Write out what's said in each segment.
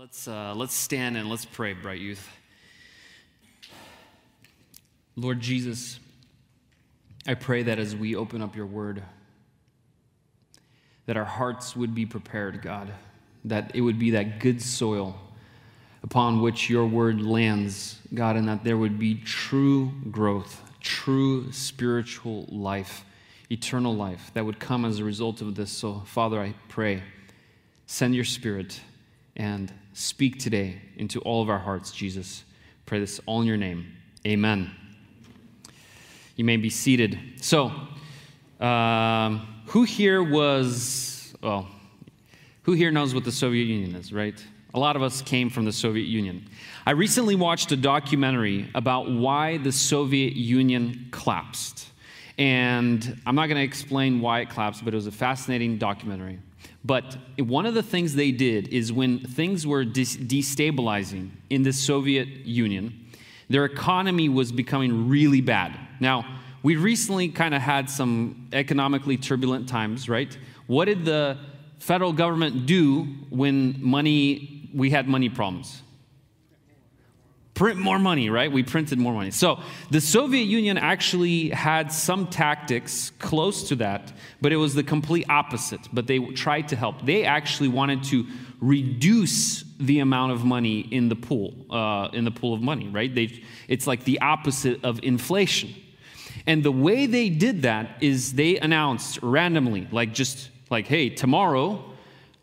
Let's, uh, let's stand and let's pray, Bright Youth. Lord Jesus, I pray that as we open up your word, that our hearts would be prepared, God, that it would be that good soil upon which your word lands, God, and that there would be true growth, true spiritual life, eternal life that would come as a result of this. So, Father, I pray, send your spirit and speak today into all of our hearts, Jesus. Pray this all in your name. Amen. You may be seated. So, um, who here was, well, who here knows what the Soviet Union is, right? A lot of us came from the Soviet Union. I recently watched a documentary about why the Soviet Union collapsed. And I'm not going to explain why it collapsed, but it was a fascinating documentary. But one of the things they did is when things were destabilizing in the Soviet Union, their economy was becoming really bad. Now, we recently kind of had some economically turbulent times, right? What did the federal government do when money we had money problems? Print more money, right? We printed more money. So the Soviet Union actually had some tactics close to that, but it was the complete opposite. But they tried to help. They actually wanted to reduce the amount of money in the pool, uh, in the pool of money, right? They, it's like the opposite of inflation. And the way they did that is they announced randomly, like just like, hey, tomorrow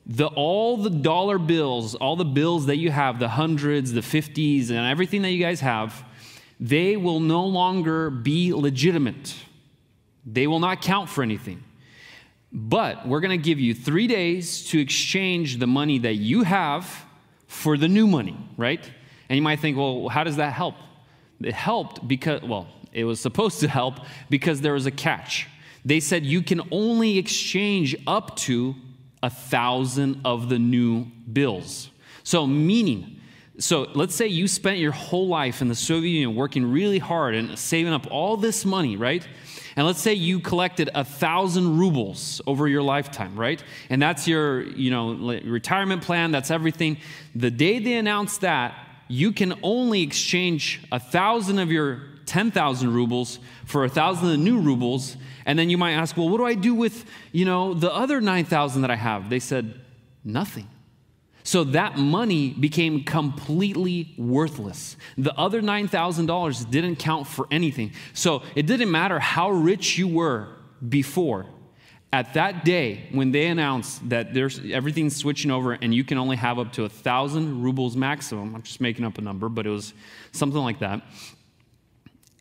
the, all the dollar bills, all the bills that you have, the hundreds, the 50s, and everything that you guys have, they will no longer be legitimate. They will not count for anything. But we're going to give you three days to exchange the money that you have for the new money, right? And you might think, well, how does that help? It helped because, well, it was supposed to help because there was a catch. They said you can only exchange up to a thousand of the new bills. So, meaning, so let's say you spent your whole life in the Soviet Union working really hard and saving up all this money, right? And let's say you collected a thousand rubles over your lifetime, right? And that's your, you know, retirement plan. That's everything. The day they announce that, you can only exchange a thousand of your 10,000 rubles for a thousand of the new rubles, and then you might ask, well, what do I do with, you know, the other 9,000 that I have? They said, nothing. So that money became completely worthless. The other $9,000 didn't count for anything. So it didn't matter how rich you were before. At that day, when they announced that there's everything's switching over and you can only have up to a thousand rubles maximum, I'm just making up a number, but it was something like that.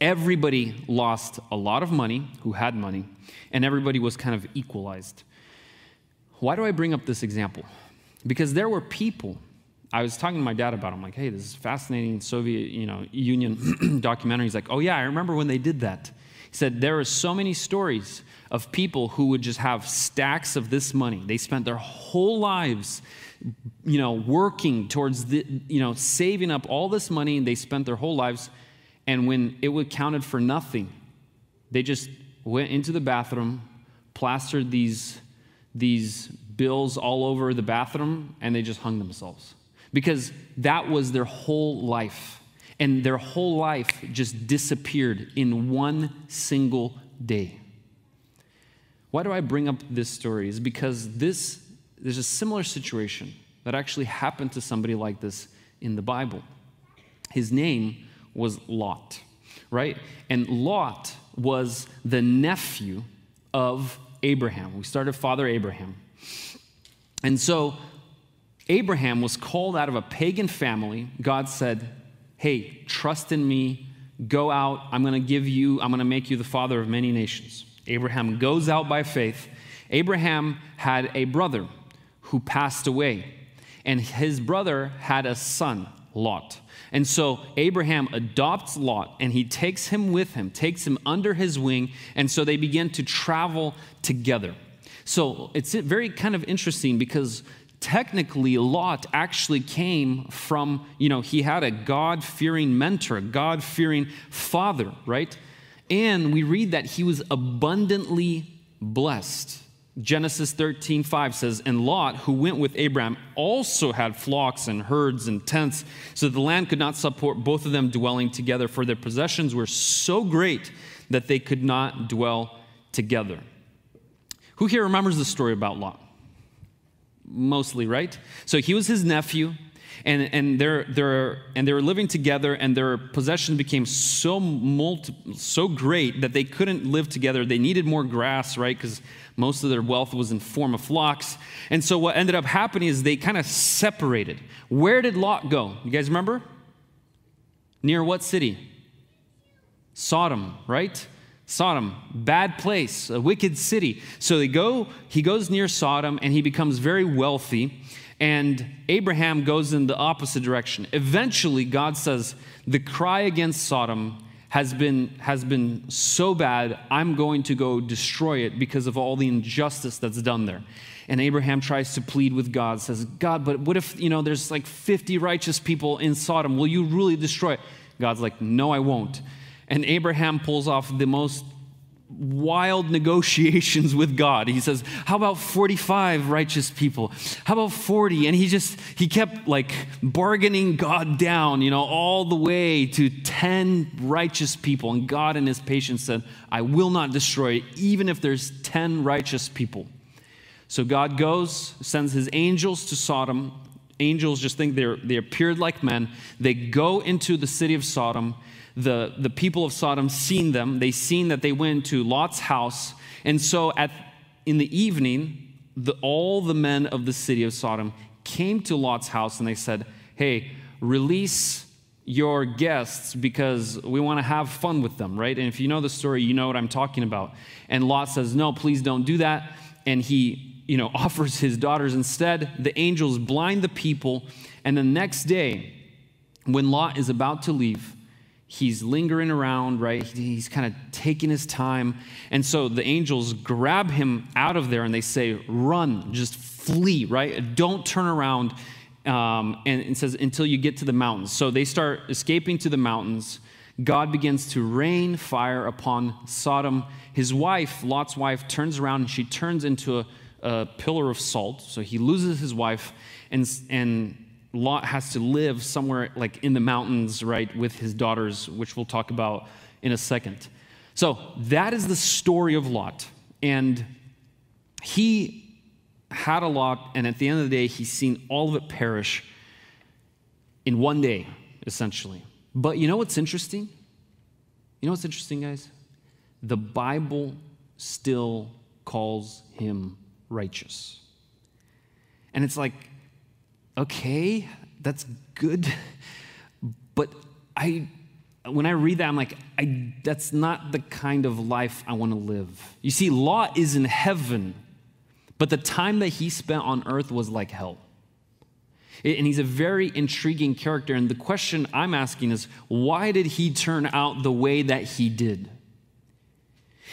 Everybody lost a lot of money who had money, and everybody was kind of equalized. Why do I bring up this example? Because there were people. I was talking to my dad about. It. I'm like, hey, this is fascinating Soviet, you know, Union documentary. He's like, oh yeah, I remember when they did that. He said there are so many stories of people who would just have stacks of this money. They spent their whole lives, you know, working towards the, you know, saving up all this money, and they spent their whole lives and when it was counted for nothing, they just went into the bathroom, plastered these, these bills all over the bathroom, and they just hung themselves. Because that was their whole life. And their whole life just disappeared in one single day. Why do I bring up this story? Is because this, there's a similar situation that actually happened to somebody like this in the Bible. His name was Lot, right? And Lot was the nephew of Abraham. We started Father Abraham. And so Abraham was called out of a pagan family. God said, Hey, trust in me. Go out. I'm going to give you, I'm going to make you the father of many nations. Abraham goes out by faith. Abraham had a brother who passed away, and his brother had a son, Lot. And so Abraham adopts Lot and he takes him with him, takes him under his wing, and so they begin to travel together. So it's very kind of interesting because technically Lot actually came from, you know, he had a God fearing mentor, a God fearing father, right? And we read that he was abundantly blessed. Genesis 13, 5 says, And Lot, who went with Abraham, also had flocks and herds and tents, so the land could not support both of them dwelling together, for their possessions were so great that they could not dwell together. Who here remembers the story about Lot? Mostly, right? So he was his nephew and, and, they're, they're, and they were living together, and their possessions became so, multi, so great that they couldn't live together. They needed more grass, right? Because most of their wealth was in form of flocks. And so what ended up happening is they kind of separated. Where did Lot go? You guys remember? Near what city? Sodom, right? Sodom, bad place, a wicked city. So they go, he goes near Sodom and he becomes very wealthy. And Abraham goes in the opposite direction. Eventually, God says, The cry against Sodom has been, has been so bad, I'm going to go destroy it because of all the injustice that's done there. And Abraham tries to plead with God, says, God, but what if, you know, there's like 50 righteous people in Sodom? Will you really destroy it? God's like, No, I won't. And Abraham pulls off the most wild negotiations with God. He says, How about 45 righteous people? How about 40? And he just, he kept like bargaining God down, you know, all the way to 10 righteous people. And God, in his patience, said, I will not destroy it, even if there's 10 righteous people. So God goes, sends his angels to Sodom. Angels just think they're, they appeared like men. They go into the city of Sodom the, the people of Sodom seen them. They seen that they went to Lot's house. And so at, in the evening, the, all the men of the city of Sodom came to Lot's house and they said, Hey, release your guests because we want to have fun with them, right? And if you know the story, you know what I'm talking about. And Lot says, No, please don't do that. And he, you know, offers his daughters instead. The angels blind the people. And the next day, when Lot is about to leave, he's lingering around, right? He's kind of taking his time. And so the angels grab him out of there and they say, Run, just flee, right? Don't turn around. Um, and it says, Until you get to the mountains. So they start escaping to the mountains. God begins to rain fire upon Sodom. His wife, Lot's wife, turns around and she turns into a, a pillar of salt. So he loses his wife and, and Lot has to live somewhere like in the mountains, right, with his daughters, which we'll talk about in a second. So that is the story of Lot. And he had a lot, and at the end of the day, he's seen all of it perish in one day, essentially. But you know what's interesting? You know what's interesting, guys? The Bible still calls him righteous. And it's like, okay, that's good. But I, when I read that, I'm like, I, that's not the kind of life I want to live. You see, Lot is in heaven, but the time that he spent on earth was like hell. And he's a very intriguing character. And the question I'm asking is why did he turn out the way that he did?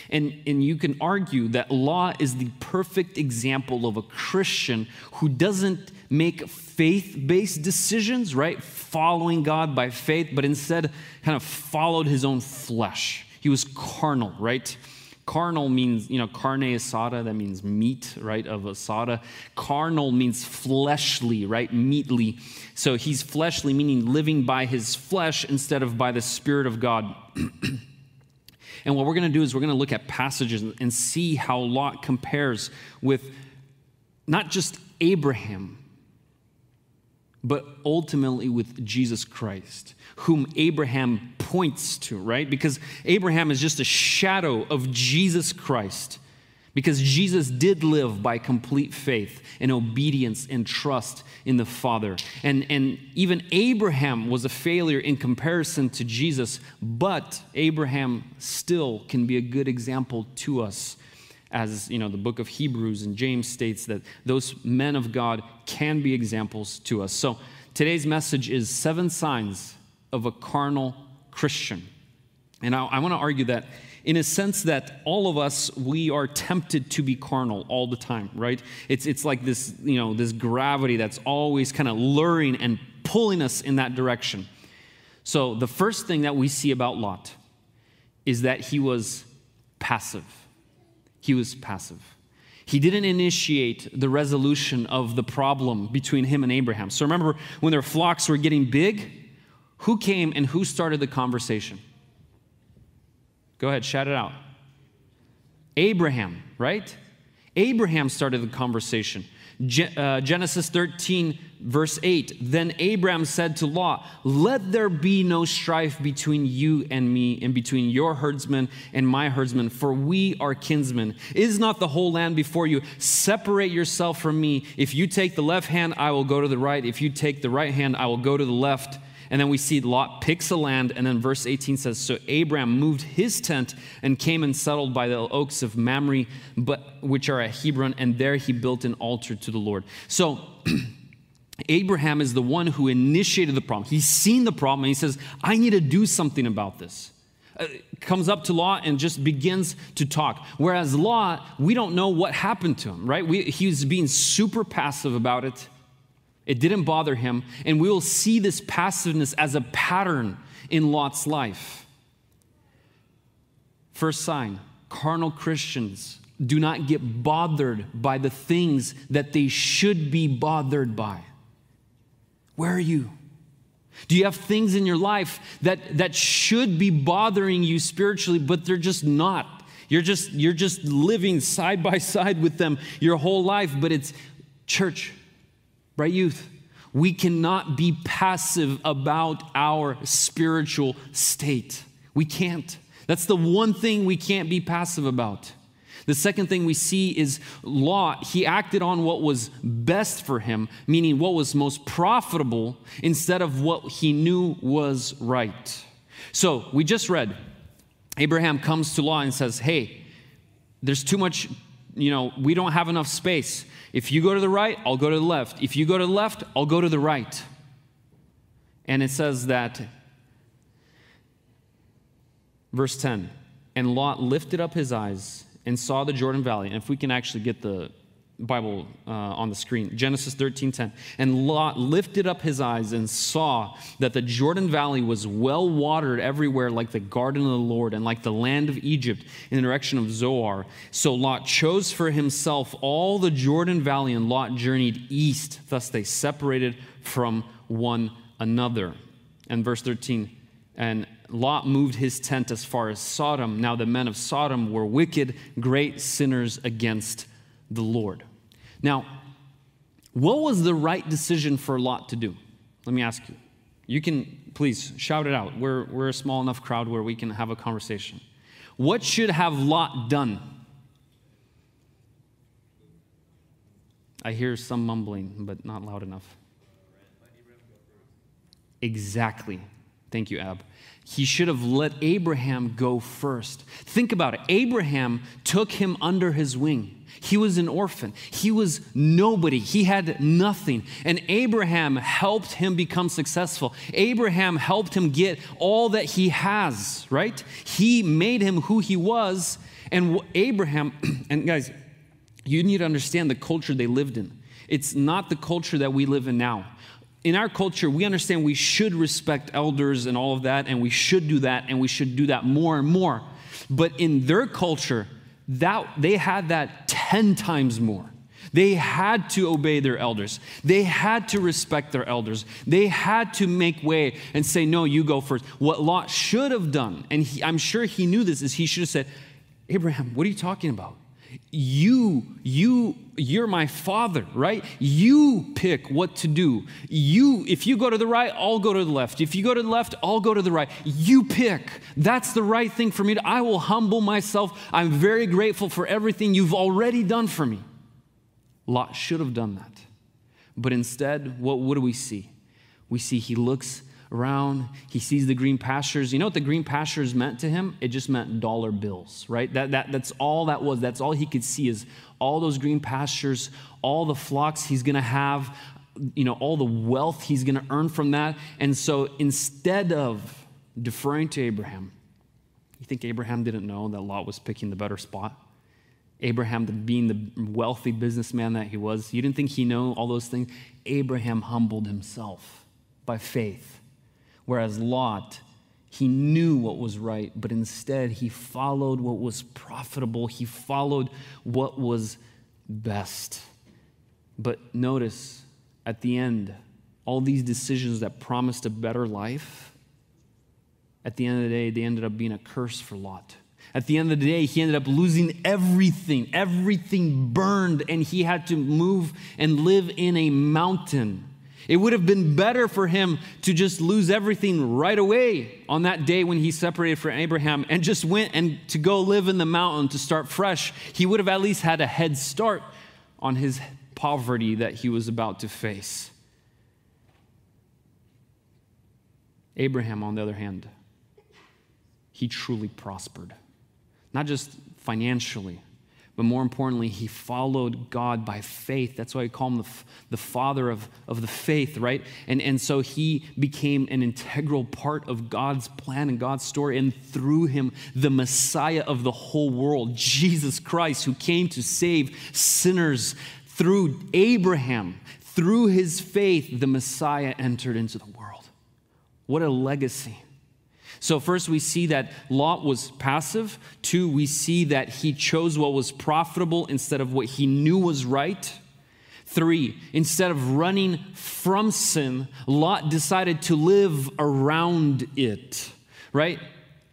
And, and you can argue that Lot is the perfect example of a Christian who doesn't make faith based decisions, right? Following God by faith, but instead kind of followed his own flesh. He was carnal, right? Carnal means, you know, carne asada, that means meat, right, of asada. Carnal means fleshly, right, meatly. So he's fleshly, meaning living by his flesh instead of by the Spirit of God. And what we're going to do is we're going to look at passages and see how Lot compares with not just Abraham, but ultimately with Jesus Christ, whom Abraham points to, right? Because Abraham is just a shadow of Jesus Christ. Because Jesus did live by complete faith and obedience and trust in the Father. And, and even Abraham was a failure in comparison to Jesus, but Abraham still can be a good example to us. As you know, the book of Hebrews and James states that those men of God can be examples to us. So today's message is seven signs of a carnal Christian. And I, I want to argue that in a sense that all of us we are tempted to be carnal all the time right it's, it's like this you know this gravity that's always kind of luring and pulling us in that direction so the first thing that we see about lot is that he was passive he was passive He didn't initiate the resolution of the problem between him and Abraham. So remember, when their flocks were getting big, who came and who started the conversation? Go ahead, shout it out. Abraham, right? Abraham started the conversation. Uh, Genesis 13, verse 8 Then Abraham said to Lot, Let there be no strife between you and me, and between your herdsmen and my herdsmen, for we are kinsmen. Is not the whole land before you? Separate yourself from me. If you take the left hand, I will go to the right. If you take the right hand, I will go to the left. And then we see Lot picks a land, and then verse 18 says, So Abraham moved his tent and came and settled by the oaks of Mamre, but, which are at Hebron, and there he built an altar to the Lord. So Abraham is the one who initiated the problem. He's seen the problem, and he says, I need to do something about this. Uh, comes up to Lot and just begins to talk. Whereas Lot, we don't know what happened to him, right? We, he was being super passive about it. It didn't bother him. And we will see this passiveness as a pattern in Lot's life. First sign carnal Christians do not get bothered by the things that they should be bothered by. Where are you? Do you have things in your life that, that should be bothering you spiritually, but they're just not? You're just, you're just living side by side with them your whole life, but it's church Bright youth, we cannot be passive about our spiritual state. We can't. That's the one thing we can't be passive about. The second thing we see is Lot, he acted on what was best for him, meaning what was most profitable, instead of what he knew was right. So we just read Abraham comes to Lot and says, Hey, there's too much, you know, we don't have enough space. If you go to the right, I'll go to the left. If you go to the left, I'll go to the right. And it says that, verse 10, and Lot lifted up his eyes and saw the Jordan Valley. And if we can actually get the Bible uh, on the screen. Genesis 13:10. And Lot lifted up his eyes and saw that the Jordan Valley was well watered everywhere, like the garden of the Lord and like the land of Egypt in the direction of Zoar. So Lot chose for himself all the Jordan Valley, and Lot journeyed east. Thus they separated from one another. And verse 13. And Lot moved his tent as far as Sodom. Now the men of Sodom were wicked, great sinners against the Lord. Now, what was the right decision for Lot to do? Let me ask you. You can please shout it out. We're, we're a small enough crowd where we can have a conversation. What should have Lot done? I hear some mumbling, but not loud enough. Exactly. Thank you, Ab he should have let Abraham go first. Think about it. Abraham took him under his wing. He was an orphan. He was nobody. He had nothing. And Abraham helped him become successful. Abraham helped him get all that he has, right? He made him who he was. And Abraham, and guys, you need to understand the culture they lived in. It's not the culture that we live in now in our culture, we understand we should respect elders and all of that, and we should do that, and we should do that more and more. But in their culture, that they had that 10 times more. They had to obey their elders. They had to respect their elders. They had to make way and say, No, you go first. What Lot should have done, and he, I'm sure he knew this, is he should have said, Abraham, what are you talking about? You you you're my father right? You pick what to do. You if you go to the right i'll go to the left. If you go to the left i'll go to the right. You pick. That's the right thing for me to, i will humble myself. I'm very grateful for everything you've already done for me. Lot should have done that. But instead what, what do we see? We see he looks around. He sees the green pastures. You know what the green pastures meant to him? It just meant dollar bills, right? That, that, that's all that was. That's all he could see is all those green pastures, all the flocks he's going to have, you know, all the wealth he's going to earn from that. And so instead of deferring to Abraham, you think Abraham didn't know that Lot was picking the better spot? Abraham, being the wealthy businessman that he was, you didn't think he knew all those things? Abraham humbled himself by faith Whereas Lot, he knew what was right, but instead he followed what was profitable. He followed what was best. But notice at the end, all these decisions that promised a better life, at the end of the day, they ended up being a curse for Lot. At the end of the day, he ended up losing everything. Everything burned, and he had to move and live in a mountain. It would have been better for him to just lose everything right away on that day when he separated from Abraham and just went and to go live in the mountain to start fresh. He would have at least had a head start on his poverty that he was about to face. Abraham, on the other hand, he truly prospered, not just financially but more importantly, he followed God by faith. That's why we call him the, the father of, of the faith, right? And, and so he became an integral part of God's plan and God's story. And through him, the Messiah of the whole world, Jesus Christ, who came to save sinners through Abraham, through his faith, the Messiah entered into the world. What a legacy. So, first, we see that Lot was passive. Two, we see that he chose what was profitable instead of what he knew was right. Three, instead of running from sin, Lot decided to live around it, right?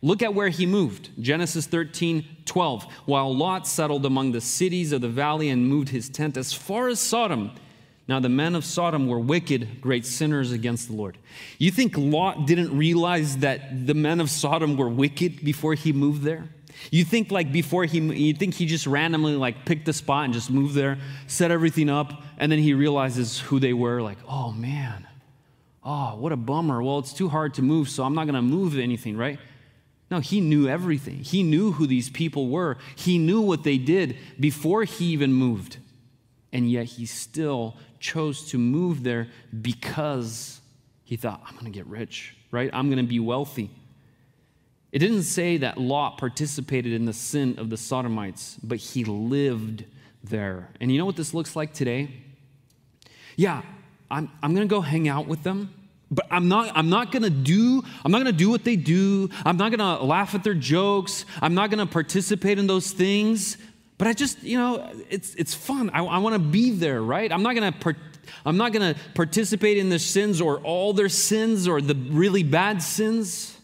Look at where he moved. Genesis 13, 12. While Lot settled among the cities of the valley and moved his tent as far as Sodom, now, the men of Sodom were wicked, great sinners against the Lord. You think Lot didn't realize that the men of Sodom were wicked before he moved there? You think like before he, you think he just randomly like picked a spot and just moved there, set everything up, and then he realizes who they were. Like, oh man, oh what a bummer. Well, it's too hard to move, so I'm not gonna move anything, right? No, he knew everything. He knew who these people were. He knew what they did before he even moved, and yet he still chose to move there because he thought, I'm going to get rich, right? I'm going to be wealthy. It didn't say that Lot participated in the sin of the Sodomites, but he lived there. And you know what this looks like today? Yeah, I'm, I'm going to go hang out with them, but I'm not, I'm not to do, I'm not to do what they do. I'm not to laugh at their jokes. I'm not to participate in those things but I just, you know, it's, it's fun. I, I want to be there, right? I'm not going to I'm not going to participate in their sins or all their sins or the really bad sins.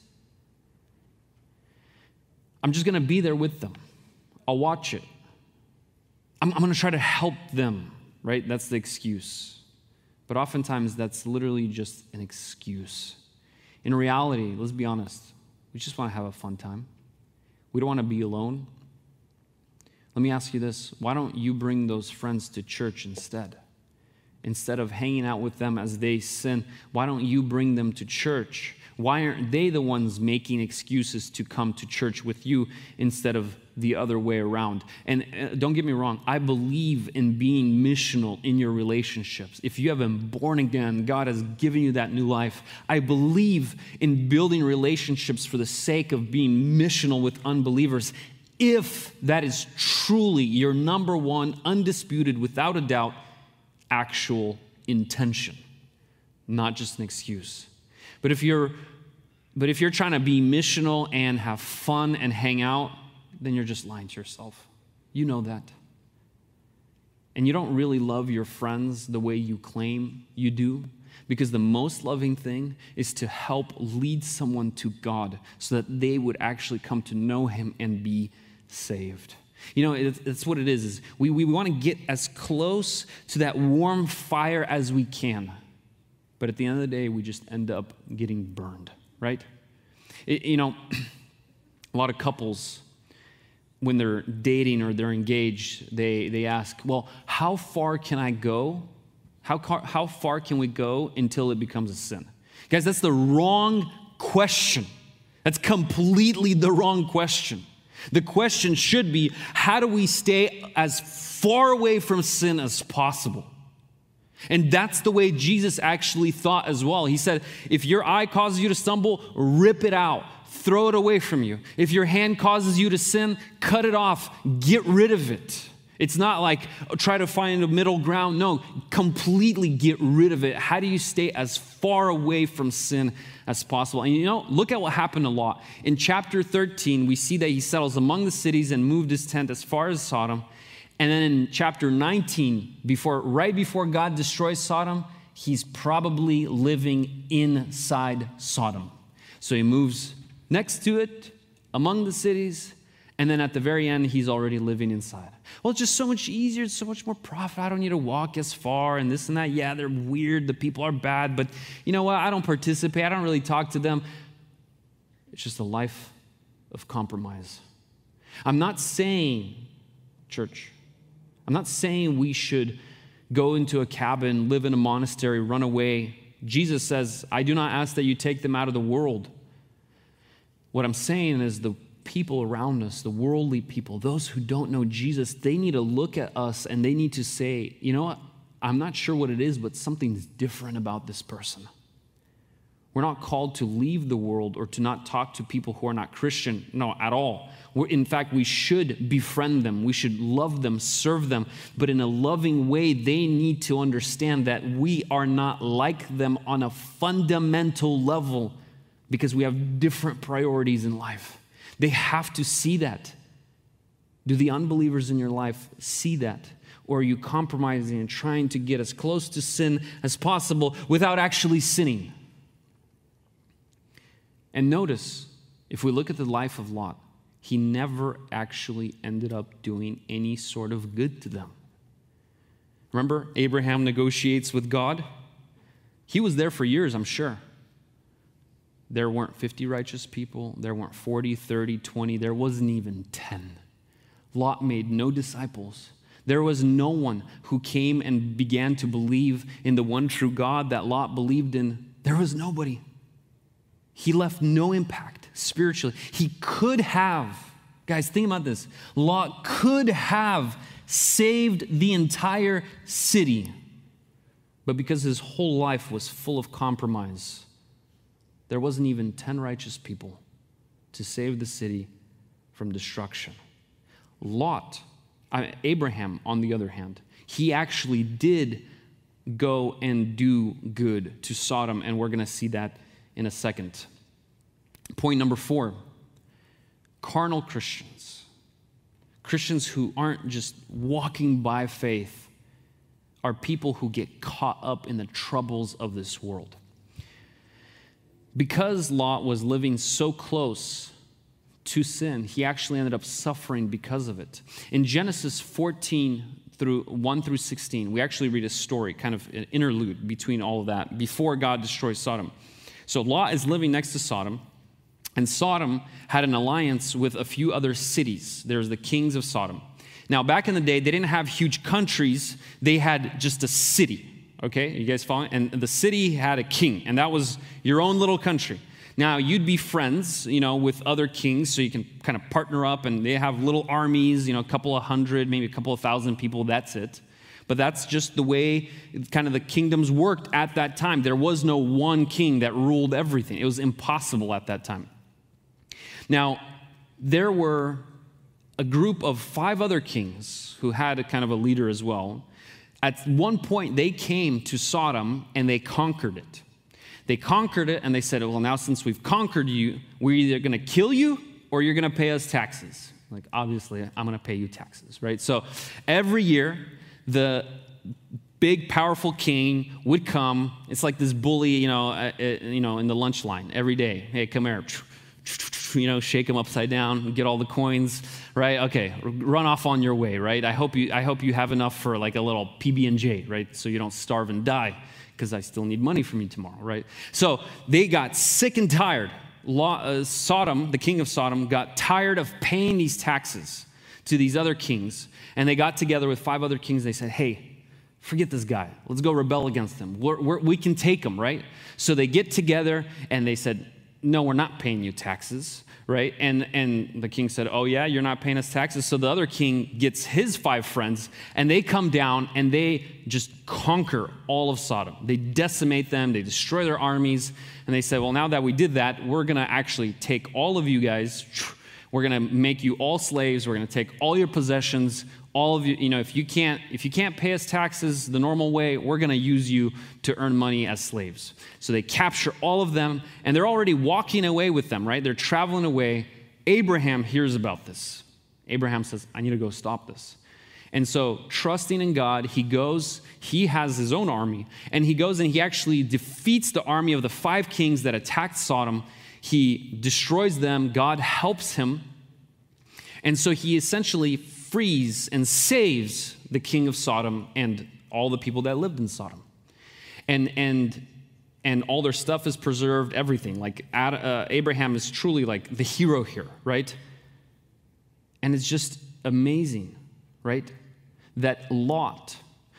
I'm just going to be there with them. I'll watch it. I'm, I'm going to try to help them, right? That's the excuse. But oftentimes, that's literally just an excuse. In reality, let's be honest, we just want to have a fun time. We don't want to be alone. Let me ask you this why don't you bring those friends to church instead? Instead of hanging out with them as they sin, why don't you bring them to church? Why aren't they the ones making excuses to come to church with you instead of the other way around? And uh, don't get me wrong, I believe in being missional in your relationships. If you have been born again, God has given you that new life. I believe in building relationships for the sake of being missional with unbelievers if that is truly your number one, undisputed, without a doubt, actual intention, not just an excuse. But if you're but if you're trying to be missional and have fun and hang out, then you're just lying to yourself. You know that. And you don't really love your friends the way you claim you do. Because the most loving thing is to help lead someone to God so that they would actually come to know Him and be saved. You know, it's what it is, is we, we want to get as close to that warm fire as we can. But at the end of the day, we just end up getting burned, right? It, you know, a lot of couples, when they're dating or they're engaged, they, they ask, well, how far can I go? How, how far can we go until it becomes a sin? Guys, that's the wrong question. That's completely the wrong question. The question should be how do we stay as far away from sin as possible? And that's the way Jesus actually thought as well. He said, if your eye causes you to stumble, rip it out, throw it away from you. If your hand causes you to sin, cut it off, get rid of it. It's not like oh, try to find a middle ground. No, completely get rid of it. How do you stay as far away from sin as possible. And you know, look at what happened to Lot. In chapter 13, we see that he settles among the cities and moved his tent as far as Sodom. And then in chapter 19, before, right before God destroys Sodom, he's probably living inside Sodom. So he moves next to it, among the cities, and then at the very end, he's already living inside. Well, it's just so much easier, it's so much more profit. I don't need to walk as far and this and that. Yeah, they're weird, the people are bad, but you know what? I don't participate, I don't really talk to them. It's just a life of compromise. I'm not saying, church, I'm not saying we should go into a cabin, live in a monastery, run away. Jesus says, I do not ask that you take them out of the world. What I'm saying is the people around us, the worldly people, those who don't know Jesus, they need to look at us and they need to say, you know what? I'm not sure what it is, but something's different about this person. We're not called to leave the world or to not talk to people who are not Christian. No, at all. We're, in fact, we should befriend them. We should love them, serve them. But in a loving way, they need to understand that we are not like them on a fundamental level because we have different priorities in life. They have to see that. Do the unbelievers in your life see that? Or are you compromising and trying to get as close to sin as possible without actually sinning? And notice, if we look at the life of Lot, he never actually ended up doing any sort of good to them. Remember, Abraham negotiates with God? He was there for years, I'm sure. There weren't 50 righteous people, there weren't 40, 30, 20, there wasn't even 10. Lot made no disciples. There was no one who came and began to believe in the one true God that Lot believed in. There was nobody. He left no impact spiritually. He could have, guys, think about this. Lot could have saved the entire city, but because his whole life was full of compromise, there wasn't even 10 righteous people to save the city from destruction. Lot, Abraham, on the other hand, he actually did go and do good to Sodom, and we're going to see that in a second. Point number four carnal Christians. Christians who aren't just walking by faith are people who get caught up in the troubles of this world. Because Lot was living so close to sin, he actually ended up suffering because of it. In Genesis 14 through 1 through 16, we actually read a story, kind of an interlude between all of that before God destroys Sodom. So Lot is living next to Sodom, and Sodom had an alliance with a few other cities. There's the kings of Sodom. Now, back in the day, they didn't have huge countries, they had just a city. Okay, you guys following? And the city had a king, and that was your own little country. Now, you'd be friends, you know, with other kings, so you can kind of partner up, and they have little armies, you know, a couple of hundred, maybe a couple of thousand people, that's it. But that's just the way kind of the kingdoms worked at that time. There was no one king that ruled everything, it was impossible at that time. Now, there were a group of five other kings who had a kind of a leader as well. At one point, they came to Sodom and they conquered it. They conquered it and they said, Well, now since we've conquered you, we're either going to kill you or you're going to pay us taxes. Like, obviously, I'm going to pay you taxes, right? So every year, the big, powerful king would come. It's like this bully, you know, uh, uh you know, in the lunch line every day. Hey, come here you know, shake him upside down, get all the coins, right? Okay, run off on your way, right? I hope you, I hope you have enough for like a little PB and J, right? So you don't starve and die, because I still need money from you tomorrow, right? So they got sick and tired. Lot, uh, Sodom, the king of Sodom, got tired of paying these taxes to these other kings, and they got together with five other kings. And they said, "Hey." Forget this guy. Let's go rebel against him. We're, we're, we can take him, right? So they get together and they said, No, we're not paying you taxes right? And, and the king said, Oh, yeah, you're not paying us taxes. So the other king gets his five friends, and they come down and they just conquer all of Sodom. They decimate them, they destroy their armies. And they said, Well, now that we did that, we're going to actually take all of you guys, we're going to make you all slaves, we're going to take all your possessions, all of you, you know, if you can't, if you can't pay us taxes the normal way, we're going to use you to earn money as slaves. So they capture all of them, and they're already walking away with them, right? They're traveling away. Abraham hears about this. Abraham says, I need to go stop this. And so, trusting in God, he goes, he has his own army, and he goes and he actually defeats the army of the five kings that attacked Sodom. He destroys them, God helps him. And so, he essentially frees and saves the king of Sodom and all the people that lived in Sodom. And, and, and all their stuff is preserved, everything. Like uh, Abraham is truly like the hero here, right? And it's just amazing, right? That Lot,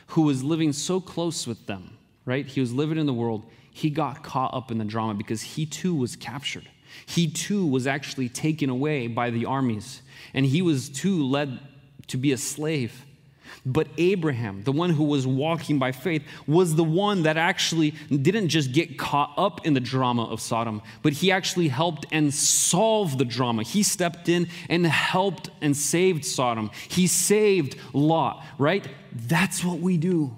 who was living so close with them, right? He was living in the world, he got caught up in the drama because he too was captured. He too was actually taken away by the armies, and he was too led to be a slave. But Abraham, the one who was walking by faith, was the one that actually didn't just get caught up in the drama of Sodom, but he actually helped and solved the drama. He stepped in and helped and saved Sodom. He saved Lot, right? That's what we do.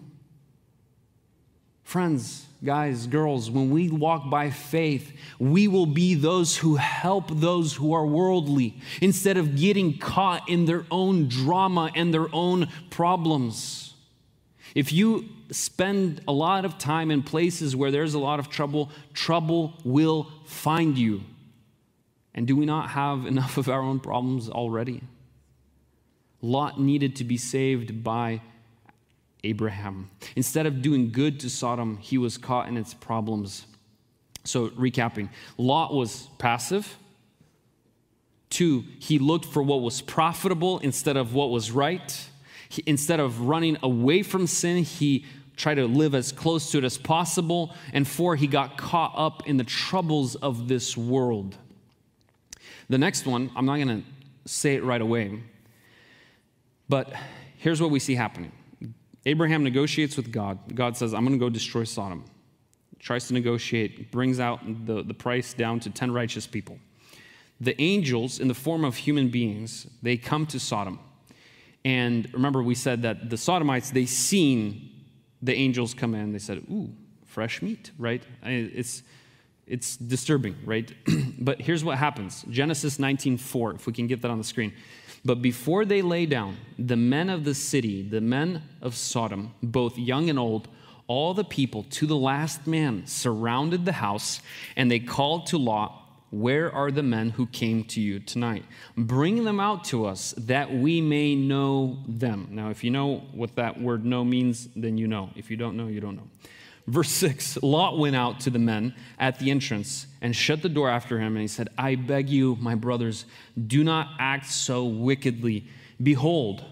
Friends, guys, girls, when we walk by faith, we will be those who help those who are worldly instead of getting caught in their own drama and their own problems. If you spend a lot of time in places where there's a lot of trouble, trouble will find you. And do we not have enough of our own problems already? Lot needed to be saved by Abraham. Instead of doing good to Sodom, he was caught in its problems. So, recapping Lot was passive. Two, he looked for what was profitable instead of what was right. He, instead of running away from sin, he tried to live as close to it as possible. And four, he got caught up in the troubles of this world. The next one, I'm not going to say it right away, but here's what we see happening Abraham negotiates with God. God says, I'm going to go destroy Sodom. Tries to negotiate, brings out the, the price down to 10 righteous people. The angels, in the form of human beings, they come to Sodom. And remember, we said that the Sodomites, they seen the angels come in. They said, Ooh, fresh meat, right? It's, it's disturbing, right? but here's what happens Genesis 19:4, if we can get that on the screen. But before they lay down, the men of the city, the men of Sodom, both young and old, all the people to the last man surrounded the house, and they called to Lot, Where are the men who came to you tonight? Bring them out to us that we may know them. Now, if you know what that word know means, then you know. If you don't know, you don't know. Verse 6 Lot went out to the men at the entrance and shut the door after him, and he said, I beg you, my brothers, do not act so wickedly. Behold,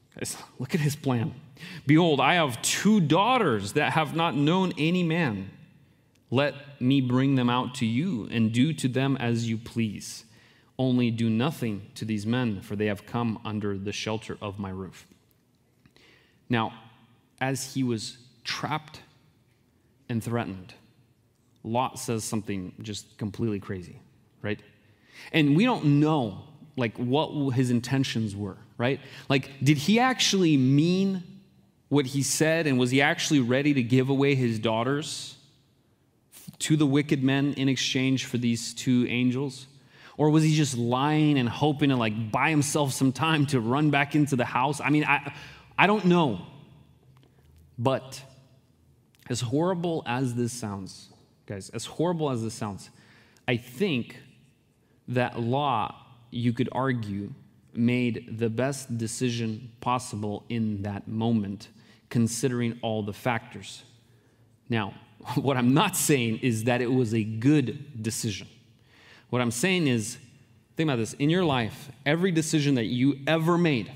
look at his plan. Behold, I have two daughters that have not known any man. Let me bring them out to you and do to them as you please. Only do nothing to these men, for they have come under the shelter of my roof. Now, as he was trapped and threatened. Lot says something just completely crazy, right? And we don't know like what his intentions were, right? Like did he actually mean what he said and was he actually ready to give away his daughters to the wicked men in exchange for these two angels? Or was he just lying and hoping to like buy himself some time to run back into the house? I mean, I I don't know. But as horrible as this sounds, guys, as horrible as this sounds, I think that Lot, you could argue, made the best decision possible in that moment, considering all the factors. Now, what I'm not saying is that it was a good decision. What I'm saying is, think about this in your life, every decision that you ever made,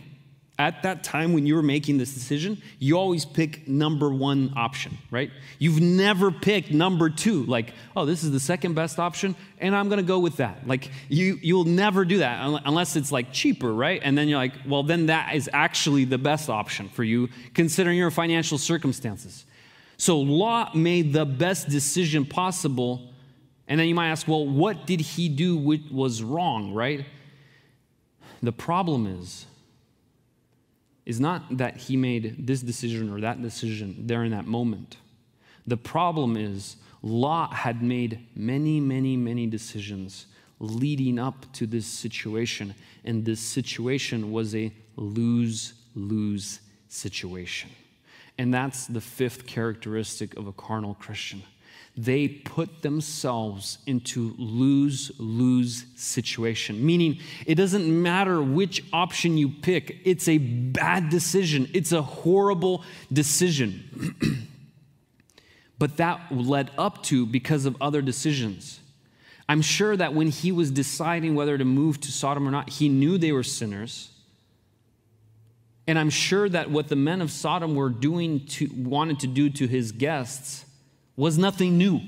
at that time when you were making this decision, you always pick number one option, right? You've never picked number two, like, oh, this is the second best option, and I'm gonna go with that. Like, you, you'll never do that unless it's like cheaper, right? And then you're like, well, then that is actually the best option for you, considering your financial circumstances. So Lot made the best decision possible. And then you might ask, well, what did he do which was wrong, right? The problem is, is not that he made this decision or that decision there in that moment. The problem is, Lot had made many, many, many decisions leading up to this situation, and this situation was a lose lose situation. And that's the fifth characteristic of a carnal Christian. They put themselves into lose lose situation, meaning it doesn't matter which option you pick, it's a bad decision, it's a horrible decision. but that led up to because of other decisions. I'm sure that when he was deciding whether to move to Sodom or not, he knew they were sinners. And I'm sure that what the men of Sodom were doing to wanted to do to his guests was nothing new.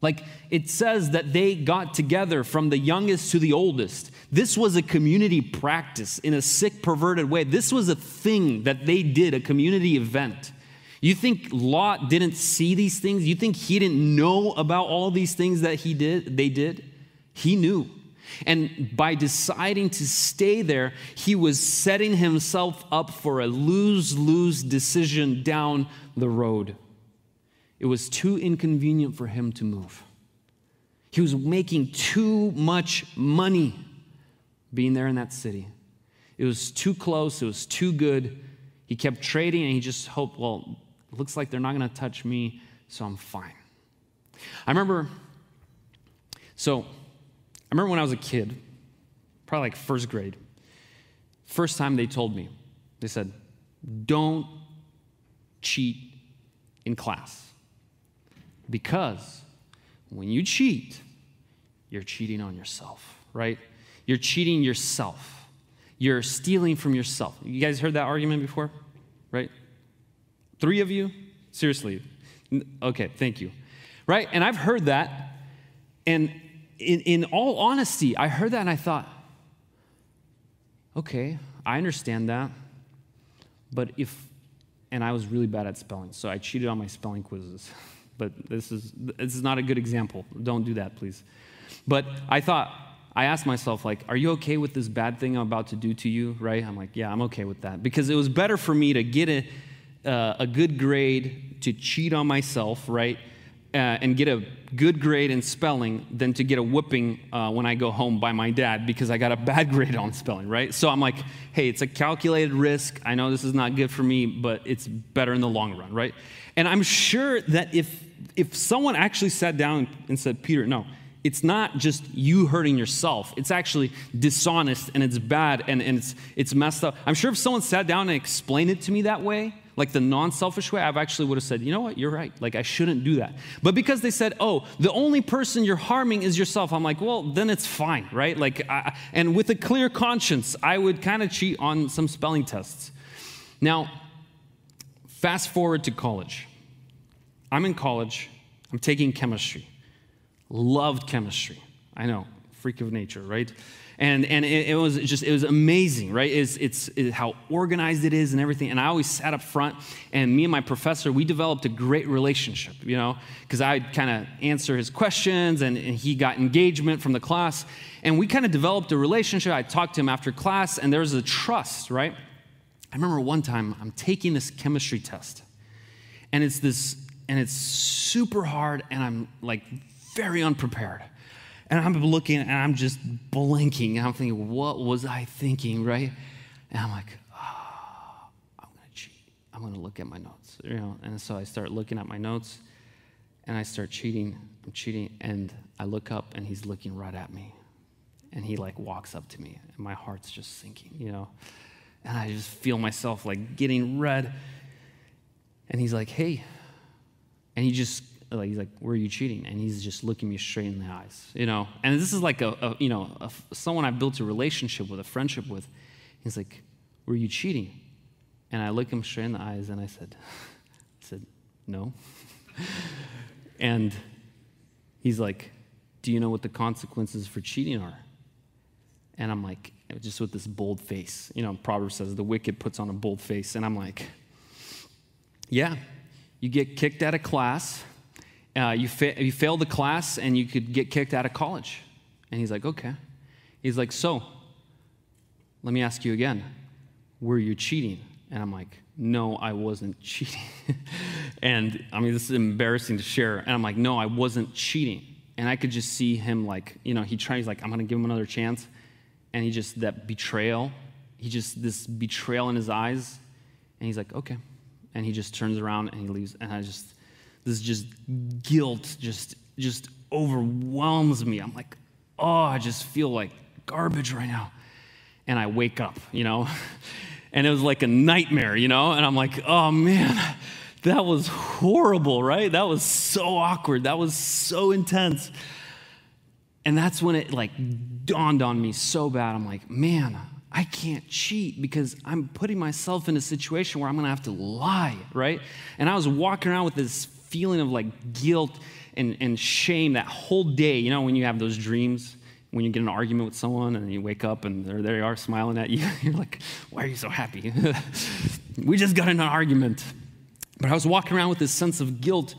Like it says that they got together from the youngest to the oldest. This was a community practice in a sick, perverted way. This was a thing that they did, a community event. You think Lot didn't see these things? You think he didn't know about all these things that he did, they did? He knew. And by deciding to stay there, he was setting himself up for a lose lose decision down the road. It was too inconvenient for him to move. He was making too much money being there in that city. It was too close, it was too good. He kept trading and he just hoped, well, looks like they're not going to touch me, so I'm fine. I remember, so I remember when I was a kid, probably like first grade, first time they told me, they said, don't cheat in class. Because when you cheat, you're cheating on yourself, right? You're cheating yourself. You're stealing from yourself. You guys heard that argument before, right? Three of you? Seriously. Okay, thank you. Right? And I've heard that. And in, in all honesty, I heard that and I thought, okay, I understand that. But if, and I was really bad at spelling, so I cheated on my spelling quizzes. but this is, this is not a good example. Don't do that, please. But I thought, I asked myself, like, are you okay with this bad thing I'm about to do to you, right? I'm like, yeah, I'm okay with that. Because it was better for me to get a, uh, a good grade, to cheat on myself, right? Uh, and get a good grade in spelling than to get a whooping uh, when I go home by my dad because I got a bad grade on spelling, right? So I'm like, hey, it's a calculated risk. I know this is not good for me, but it's better in the long run, right? And I'm sure that if if someone actually sat down and said, Peter, no, it's not just you hurting yourself. It's actually dishonest and it's bad and, and it's, it's messed up. I'm sure if someone sat down and explained it to me that way, like the non selfish way, I've actually would have said, you know what, you're right. Like, I shouldn't do that. But because they said, oh, the only person you're harming is yourself, I'm like, well, then it's fine, right? Like, I, and with a clear conscience, I would kind of cheat on some spelling tests. Now, fast forward to college. I'm in college, I'm taking chemistry. Loved chemistry. I know, freak of nature, right? And, and it, it was just, it was amazing, right? It's, it's, it's, how organized it is and everything. And I always sat up front, and me and my professor, we developed a great relationship, you know, because I'd kind of answer his questions, and, and he got engagement from the class. And we kind of developed a relationship. I talked to him after class, and there was a trust, right? I remember one time I'm taking this chemistry test, and it's this and it's super hard, and I'm like very unprepared. And I'm looking and I'm just blinking. And I'm thinking, what was I thinking, right? And I'm like, oh, I'm going to cheat. I'm going to look at my notes. You know? And so I start looking at my notes and I start cheating. I'm cheating. And I look up and he's looking right at me. And he like walks up to me and my heart's just sinking, you know? And I just feel myself like getting red. And he's like, hey, and he just like he's like, "Where are you cheating?" And he's just looking me straight in the eyes, you know. And this is like a, a you know a, someone I built a relationship with, a friendship with. He's like, "Were you cheating?" And I look him straight in the eyes and I said, "I said no." and he's like, "Do you know what the consequences for cheating are?" And I'm like, just with this bold face, you know. Proverbs says, "The wicked puts on a bold face," and I'm like, "Yeah." You get kicked out of class, uh, you, fa- you fail the class, and you could get kicked out of college. And he's like, okay. He's like, so, let me ask you again, were you cheating? And I'm like, no, I wasn't cheating. and I mean, this is embarrassing to share. And I'm like, no, I wasn't cheating. And I could just see him like, you know, he tries like, I'm to give him another chance. And he just, that betrayal he just, this betrayal in his eyes. And he's like, okay. And he just turns around and he leaves. And I just, this just guilt just, just overwhelms me. I'm like, oh, I just feel like garbage right now. And I wake up, you know? And it was like a nightmare, you know? And I'm like, oh man, that was horrible, right? That was so awkward. That was so intense. And that's when it like dawned on me so bad. I'm like, man, I can't cheat because I'm putting myself in a situation where I'm gonna have to lie, right? And I was walking around with this feeling of like guilt and, and shame that whole day. You know, when you have those dreams, when you get an argument with someone and you wake up and there they are smiling at you, you're like, why are you so happy? we just got in an argument. But I was walking around with this sense of guilt,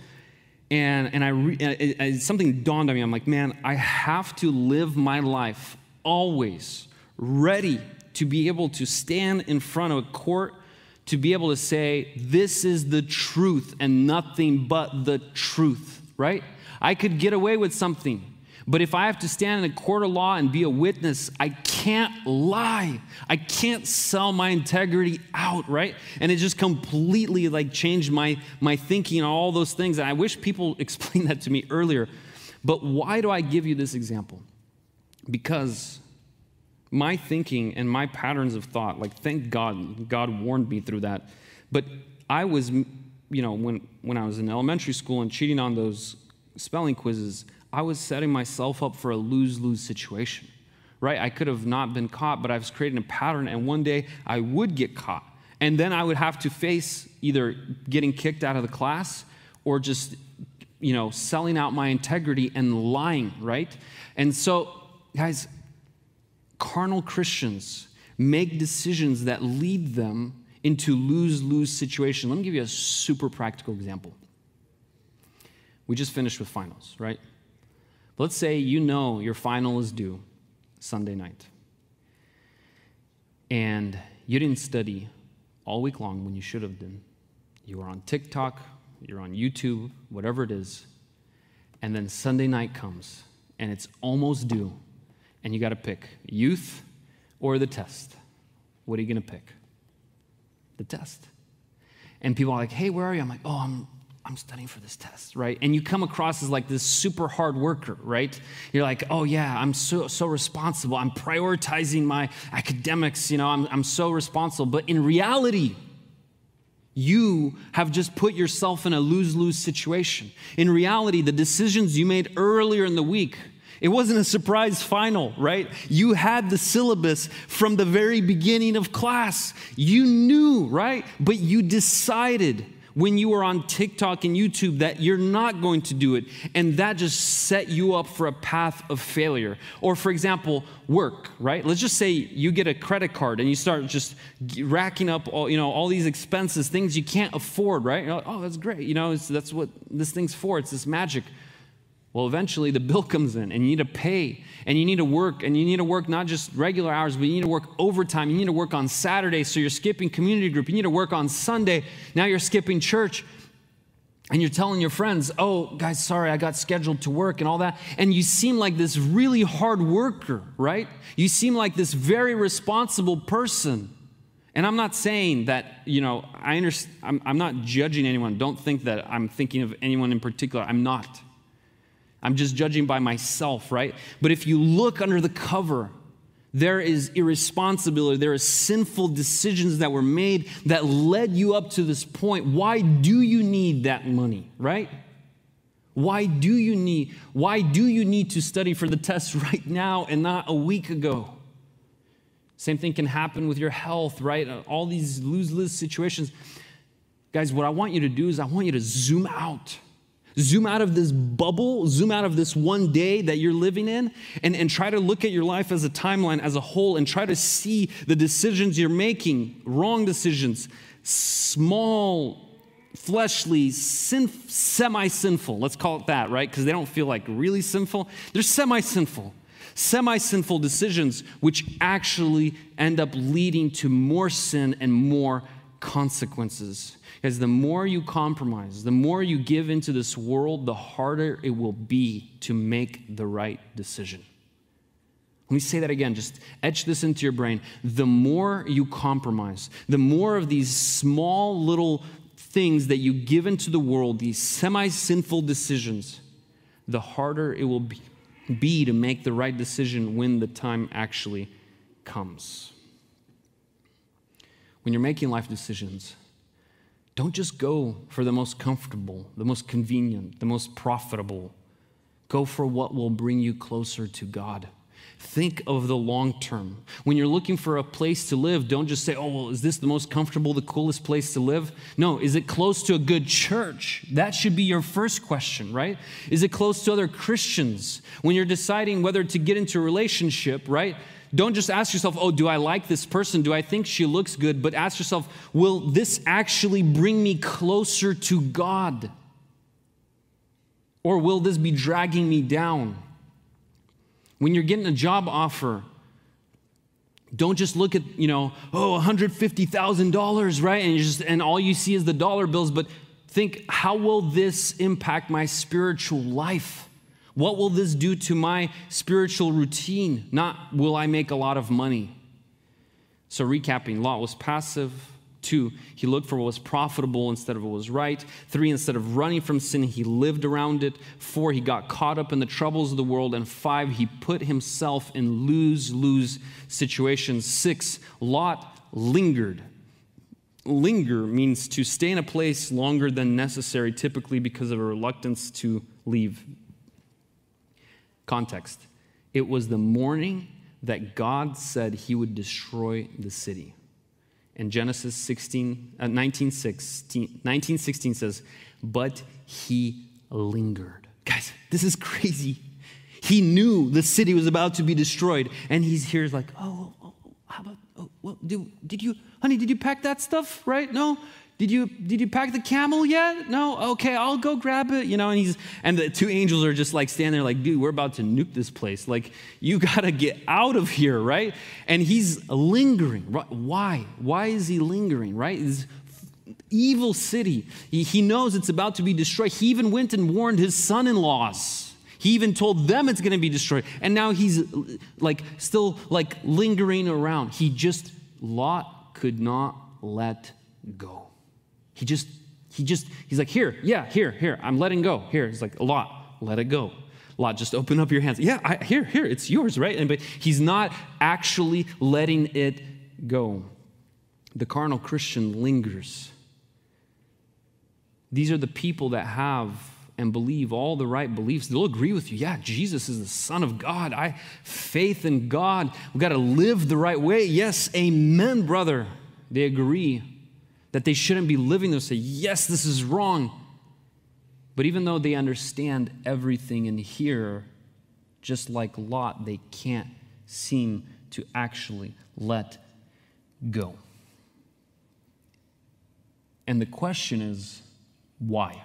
and, and I re, it, something dawned on me. I'm like, man, I have to live my life always ready to be able to stand in front of a court, to be able to say, this is the truth and nothing but the truth, right? I could get away with something. But if I have to stand in a court of law and be a witness, I can't lie. I can't sell my integrity out, right? And it just completely like changed my, my thinking on all those things. And I wish people explained that to me earlier. But why do I give you this example? Because my thinking and my patterns of thought, like thank God, God warned me through that. But I was, you know, when, when I was in elementary school and cheating on those spelling quizzes, I was setting myself up for a lose lose situation, right? I could have not been caught, but I was creating a pattern, and one day I would get caught. And then I would have to face either getting kicked out of the class or just, you know, selling out my integrity and lying, right? And so, guys, carnal Christians make decisions that lead them into lose lose situation. Let me give you a super practical example. We just finished with finals, right? Let's say you know your final is due Sunday night, and you didn't study all week long when you should have done. You were on TikTok, you're on YouTube, whatever it is, and then Sunday night comes and it's almost due, and you got to pick youth or the test. What are you going to pick? The test. And people are like, hey, where are you? I'm like, oh, I'm I'm studying for this test, right? And you come across as like this super hard worker, right? You're like, oh yeah, I'm so so responsible. I'm prioritizing my academics, you know, I'm, I'm so responsible. But in reality, you have just put yourself in a lose-lose situation. In reality, the decisions you made earlier in the week, it wasn't a surprise final, right? You had the syllabus from the very beginning of class. You knew, right? But you decided when you were on TikTok and YouTube that you're not going to do it, and that just set you up for a path of failure. Or, for example, work, right? Let's just say you get a credit card and you start just racking up all, you know, all these expenses, things you can't afford, right? Like, oh, that's great. You know, that's what this thing's for. It's this magic. Well, eventually the bill comes in and you need to pay and you need to work and you need to work not just regular hours, but you need to work overtime. You need to work on Saturday. So you're skipping community group. You need to work on Sunday. Now you're skipping church and you're telling your friends, oh, guys, sorry, I got scheduled to work and all that. And you seem like this really hard worker, right? You seem like this very responsible person. And I'm not saying that, you know, I understand, I'm, I'm not judging anyone. Don't think that I'm thinking of anyone in particular. I'm not. I'm just judging by myself, right? But if you look under the cover, there is irresponsibility, there are sinful decisions that were made that led you up to this point. Why do you need that money, right? Why do you need why do you need to study for the test right now and not a week ago? Same thing can happen with your health, right? All these lose-lose situations. Guys, what I want you to do is I want you to zoom out Zoom out of this bubble, zoom out of this one day that you're living in, and, and try to look at your life as a timeline, as a whole, and try to see the decisions you're making, wrong decisions, small, fleshly, semi sinful. Let's call it that, right? Because they don't feel like really sinful. They're semi sinful. Semi sinful decisions, which actually end up leading to more sin and more consequences. Because the more you compromise, the more you give into this world, the harder it will be to make the right decision. Let me say that again, just etch this into your brain. The more you compromise, the more of these small little things that you give into the world, these semi sinful decisions, the harder it will be, be to make the right decision when the time actually comes. When you're making life decisions, don't just go for the most comfortable, the most convenient, the most profitable. Go for what will bring you closer to God. Think of the long term. When you're looking for a place to live, don't just say, oh, well, is this the most comfortable, the coolest place to live? No, is it close to a good church? That should be your first question, right? Is it close to other Christians? When you're deciding whether to get into a relationship, right? Don't just ask yourself, oh, do I like this person? Do I think she looks good? But ask yourself, will this actually bring me closer to God? Or will this be dragging me down? When you're getting a job offer, don't just look at, you know, oh, $150,000, right? And just and all you see is the dollar bills, but think, how will this impact my spiritual life? What will this do to my spiritual routine? Not will I make a lot of money. So recapping, Lot was passive, Two, he looked for what was profitable instead of what was right. Three, instead of running from sin, he lived around it. Four, he got caught up in the troubles of the world. And five, he put himself in lose lose situations. Six, Lot lingered. Linger means to stay in a place longer than necessary, typically because of a reluctance to leave. Context it was the morning that God said he would destroy the city. And Genesis 16, uh, 19, 16, 19, 16 says, But he lingered. Guys, this is crazy. He knew the city was about to be destroyed. And he's here, like, oh, oh, oh how about, oh, well, did you, honey, did you pack that stuff, right? No? Did you did you pack the camel yet? No? Okay, I'll go grab it. You know, and he's and the two angels are just like standing there like, dude, we're about to nuke this place. Like, you gotta get out of here, right? And he's lingering. Why? Why is he lingering, right? This evil city. He, he knows it's about to be destroyed. He even went and warned his son-in-laws. He even told them it's going to be destroyed. And now he's like still like lingering around. He just Lot could not let go. He just, he just, he's like, here, yeah, here, here, I'm letting go. Here, he's like, a lot, let it go. Lot, just open up your hands. Yeah, I, here, here, it's yours, right? And, but he's not actually letting it go. The carnal Christian lingers. These are the people that have and believe all the right beliefs. They'll agree with you. Yeah, Jesus is the Son of God. I faith in God. We've got to live the right way. Yes, amen, brother. They agree that they shouldn't be living those say yes this is wrong. But even though they understand everything in here just like Lot they can't seem to actually let go. And the question is why?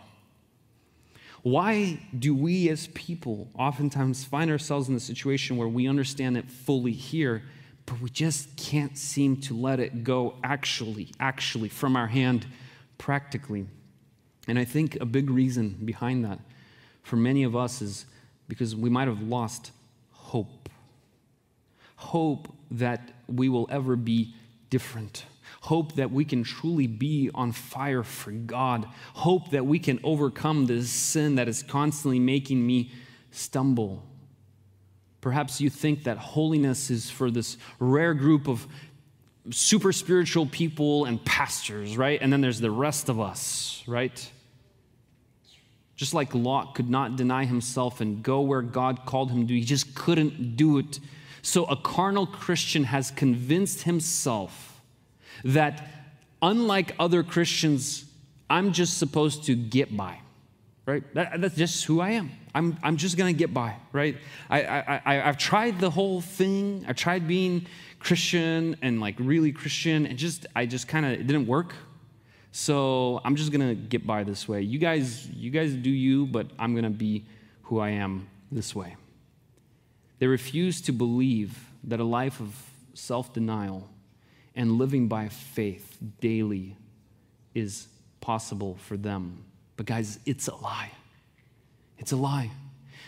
Why do we as people oftentimes find ourselves in the situation where we understand it fully here but we just can't seem to let it go actually, actually, from our hand practically. And I think a big reason behind that for many of us is because we might have lost hope. Hope that we will ever be different. Hope that we can truly be on fire for God. Hope that we can overcome this sin that is constantly making me stumble Perhaps you think that holiness is for this rare group of super spiritual people and pastors, right? And then there's the rest of us, right? Just like Lot could not deny himself and go where God called him to, he just couldn't do it. So a carnal Christian has convinced himself that unlike other Christians, I'm just supposed to get by right? That, that's just who I am. I'm, I'm just going to get by, right? I, I, I, I've tried the whole thing. I tried being Christian and like really Christian, and just, I just kind of, it didn't work. So I'm just going to get by this way. You guys, you guys do you, but I'm going to be who I am this way. They refuse to believe that a life of self denial and living by faith daily is possible for them but, guys, it's a lie. It's a lie.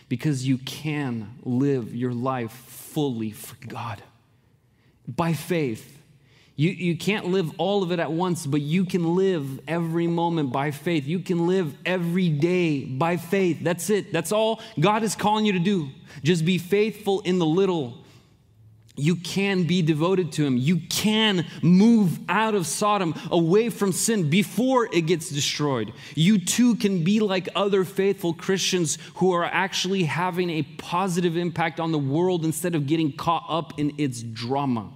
because you can live your life fully for God by faith. You, you can't live all of it at once, but you can live every moment by faith. You can live every day by faith. That's it. That's all God is calling you to do. Just be faithful in the little. You can be devoted to Him. You can move out of Sodom, away from sin before it gets destroyed. You too can be like other faithful Christians who are actually having a positive impact on the world instead of getting caught up in its drama.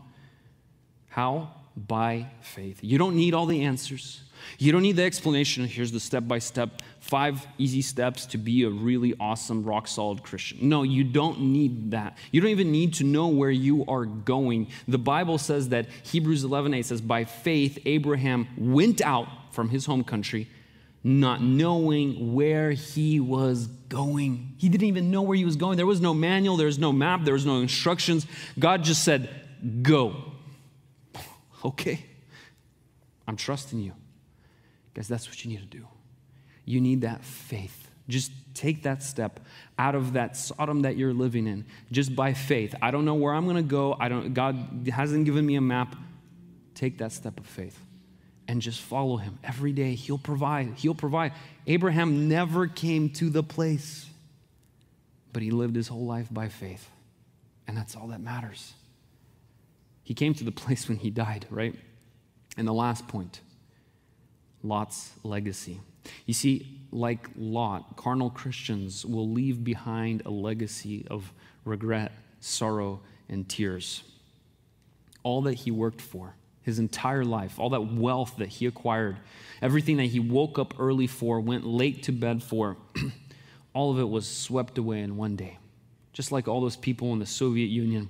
How? By faith. You don't need all the answers. You don't need the explanation. Here's the step by step, five easy steps to be a really awesome, rock solid Christian. No, you don't need that. You don't even need to know where you are going. The Bible says that Hebrews 11 8 says, By faith, Abraham went out from his home country, not knowing where he was going. He didn't even know where he was going. There was no manual, there was no map, there was no instructions. God just said, Go. Okay, I'm trusting you. Guys, that's what you need to do. You need that faith. Just take that step out of that Sodom that you're living in, just by faith. I don't know where I'm going to go. I don't. God hasn't given me a map. Take that step of faith and just follow Him every day. He'll provide. He'll provide. Abraham never came to the place, but he lived his whole life by faith, and that's all that matters. He came to the place when he died, right? And the last point Lot's legacy. You see, like Lot, carnal Christians will leave behind a legacy of regret, sorrow, and tears. All that he worked for, his entire life, all that wealth that he acquired, everything that he woke up early for, went late to bed for, all of it was swept away in one day. Just like all those people in the Soviet Union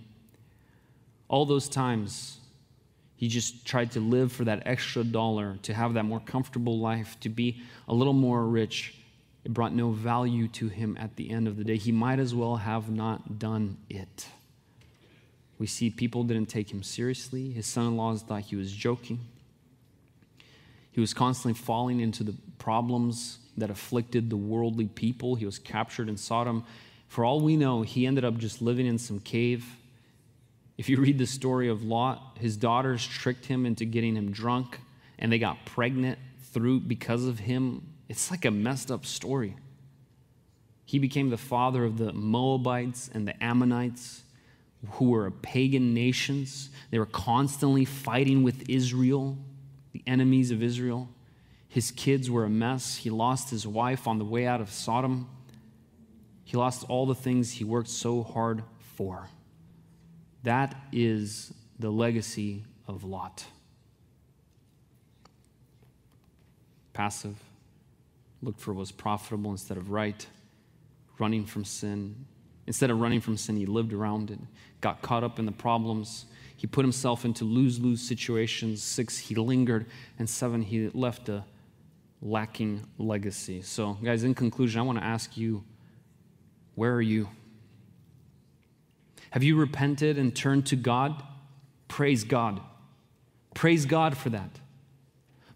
all those times, he just tried to live for that extra dollar, to have that more comfortable life, to be a little more rich. It brought no value to him at the end of the day. He might as well have not done it. We see people didn't take him seriously. His son in laws thought he was joking. He was constantly falling into the problems that afflicted the worldly people. He was captured in Sodom. For all we know, he ended up just living in some cave if you read the story of Lot, his daughters tricked him into getting him drunk and they got pregnant through because of him. It's like a messed up story. He became the father of the Moabites and the Ammonites, who were pagan nations. They were constantly fighting with Israel, the enemies of Israel. His kids were a mess. He lost his wife on the way out of Sodom. He lost all the things he worked so hard for. That is the legacy of Lot. Passive, looked for what was profitable instead of right, running from sin. Instead of running from sin, he lived around it, got caught up in the problems. He put himself into lose lose situations. Six, he lingered. And seven, he left a lacking legacy. So, guys, in conclusion, I want to ask you where are you? Have you repented and turned to God? Praise God. Praise God for that.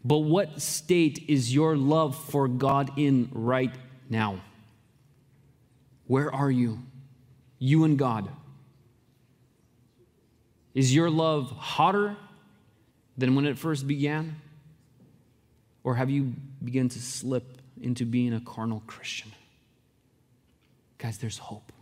But what state is your love for God in right now? Where are you? You and God. Is your love hotter than when it first began? Or have you begun to slip into being a carnal Christian? Guys, there's hope.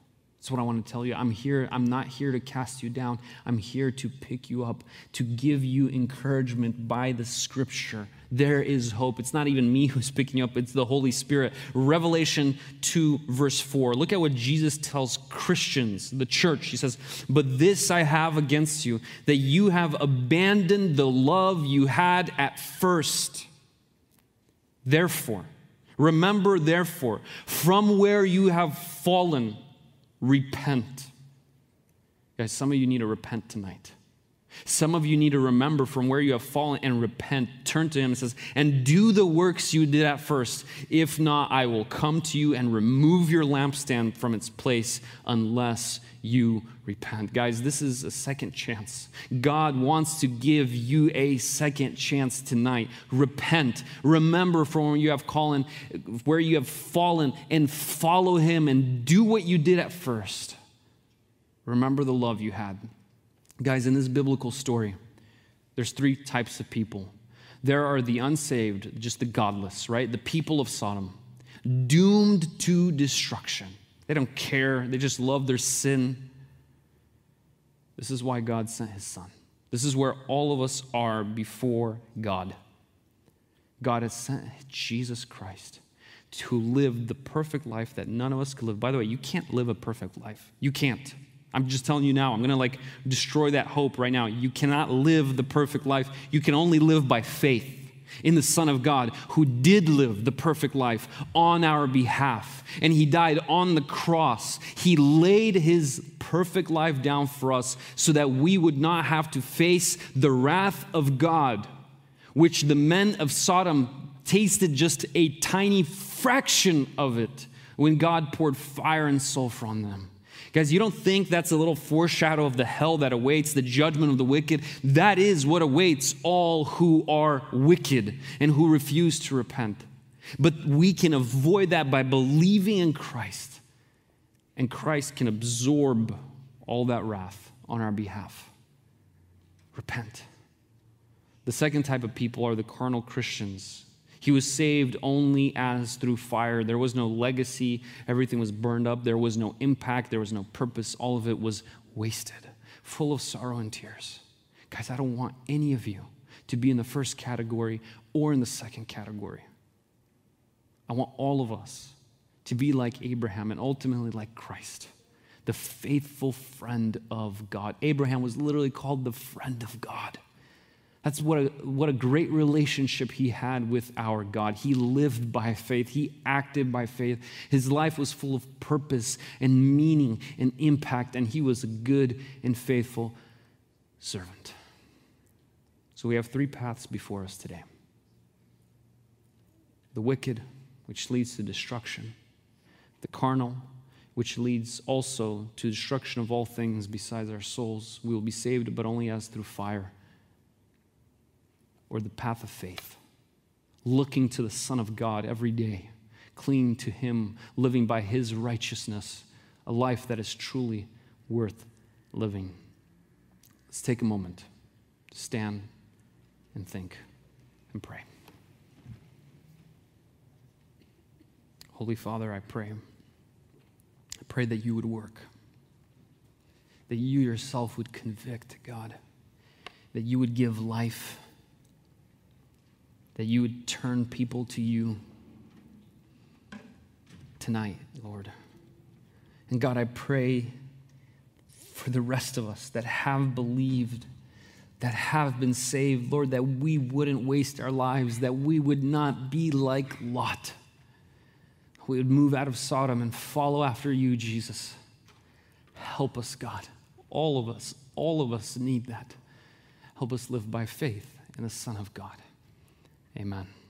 That's what I want to tell you. I'm here. I'm not here to cast you down. I'm here to pick you up, to give you encouragement by the scripture. There is hope. It's not even me who's picking you up, it's the Holy Spirit. Revelation 2, verse 4. Look at what Jesus tells Christians, the church. He says, But this I have against you, that you have abandoned the love you had at first. Therefore, remember, therefore, from where you have fallen repent. Guys, some of you need to repent tonight. Some of you need to remember from where you have fallen and repent. Turn to Him and says, and do the works you did at first. If not, I will come to you and remove your lampstand from its place unless you repent. Guys, this is a second chance. God wants to give you a second chance tonight. Repent. Remember from where you have fallen, where you have fallen, and follow Him and do what you did at first. Remember the love you had. Guys, in this biblical story, there's three types of people. There are the unsaved, just the godless, right? The people of Sodom, doomed to destruction. They don't care, they just love their sin. This is why God sent his son. This is where all of us are before God. God has sent Jesus Christ to live the perfect life that none of us could live. By the way, you can't live a perfect life. You can't. I'm just telling you now. I'm going to like destroy that hope right now. You cannot live the perfect life. You can only live by faith in the Son of God who did live the perfect life on our behalf. And he died on the cross. He laid his perfect life down for us so that we would not have to face the wrath of God, which the men of Sodom tasted just a tiny fraction of it when God poured fire and sulfur on them. Guys, you don't think that's a little foreshadow of the hell that awaits, the judgment of the wicked? That is what awaits all who are wicked and who refuse to repent. But we can avoid that by believing in Christ, and Christ can absorb all that wrath on our behalf. Repent. The second type of people are the carnal Christians he was saved only as through fire. There was no legacy. Everything was burned up. There was no impact. There was no purpose. All of it was wasted, full of sorrow and tears. Guys, I don't want any of you to be in the first category or in the second category. I want all of us to be like Abraham and ultimately like Christ, the faithful friend of God. Abraham was literally called the friend of God. That's what a, what a great relationship he had with our God. He lived by faith, he acted by faith. His life was full of purpose and meaning and impact, and he was a good and faithful servant. So we have three paths before us today the wicked, which leads to destruction, the carnal, which leads also to destruction of all things besides our souls. We will be saved, but only as through fire or the path of faith, looking to the Son of God every day, clinging to Him, living by His righteousness, a life that is truly worth living. Let's take a moment to stand and think and pray. Holy Father, I pray. I pray that you would work, that you yourself would convict, God, that you would give life that you would turn people to you tonight, Lord. And God, I pray for the rest of us that have believed, that have been saved, Lord, that we wouldn't waste our lives, that we would not be like Lot. We would move out of Sodom and follow after you, Jesus. Help us, God. All of us, all of us need that. Help us live by faith in the Son of God. Amen.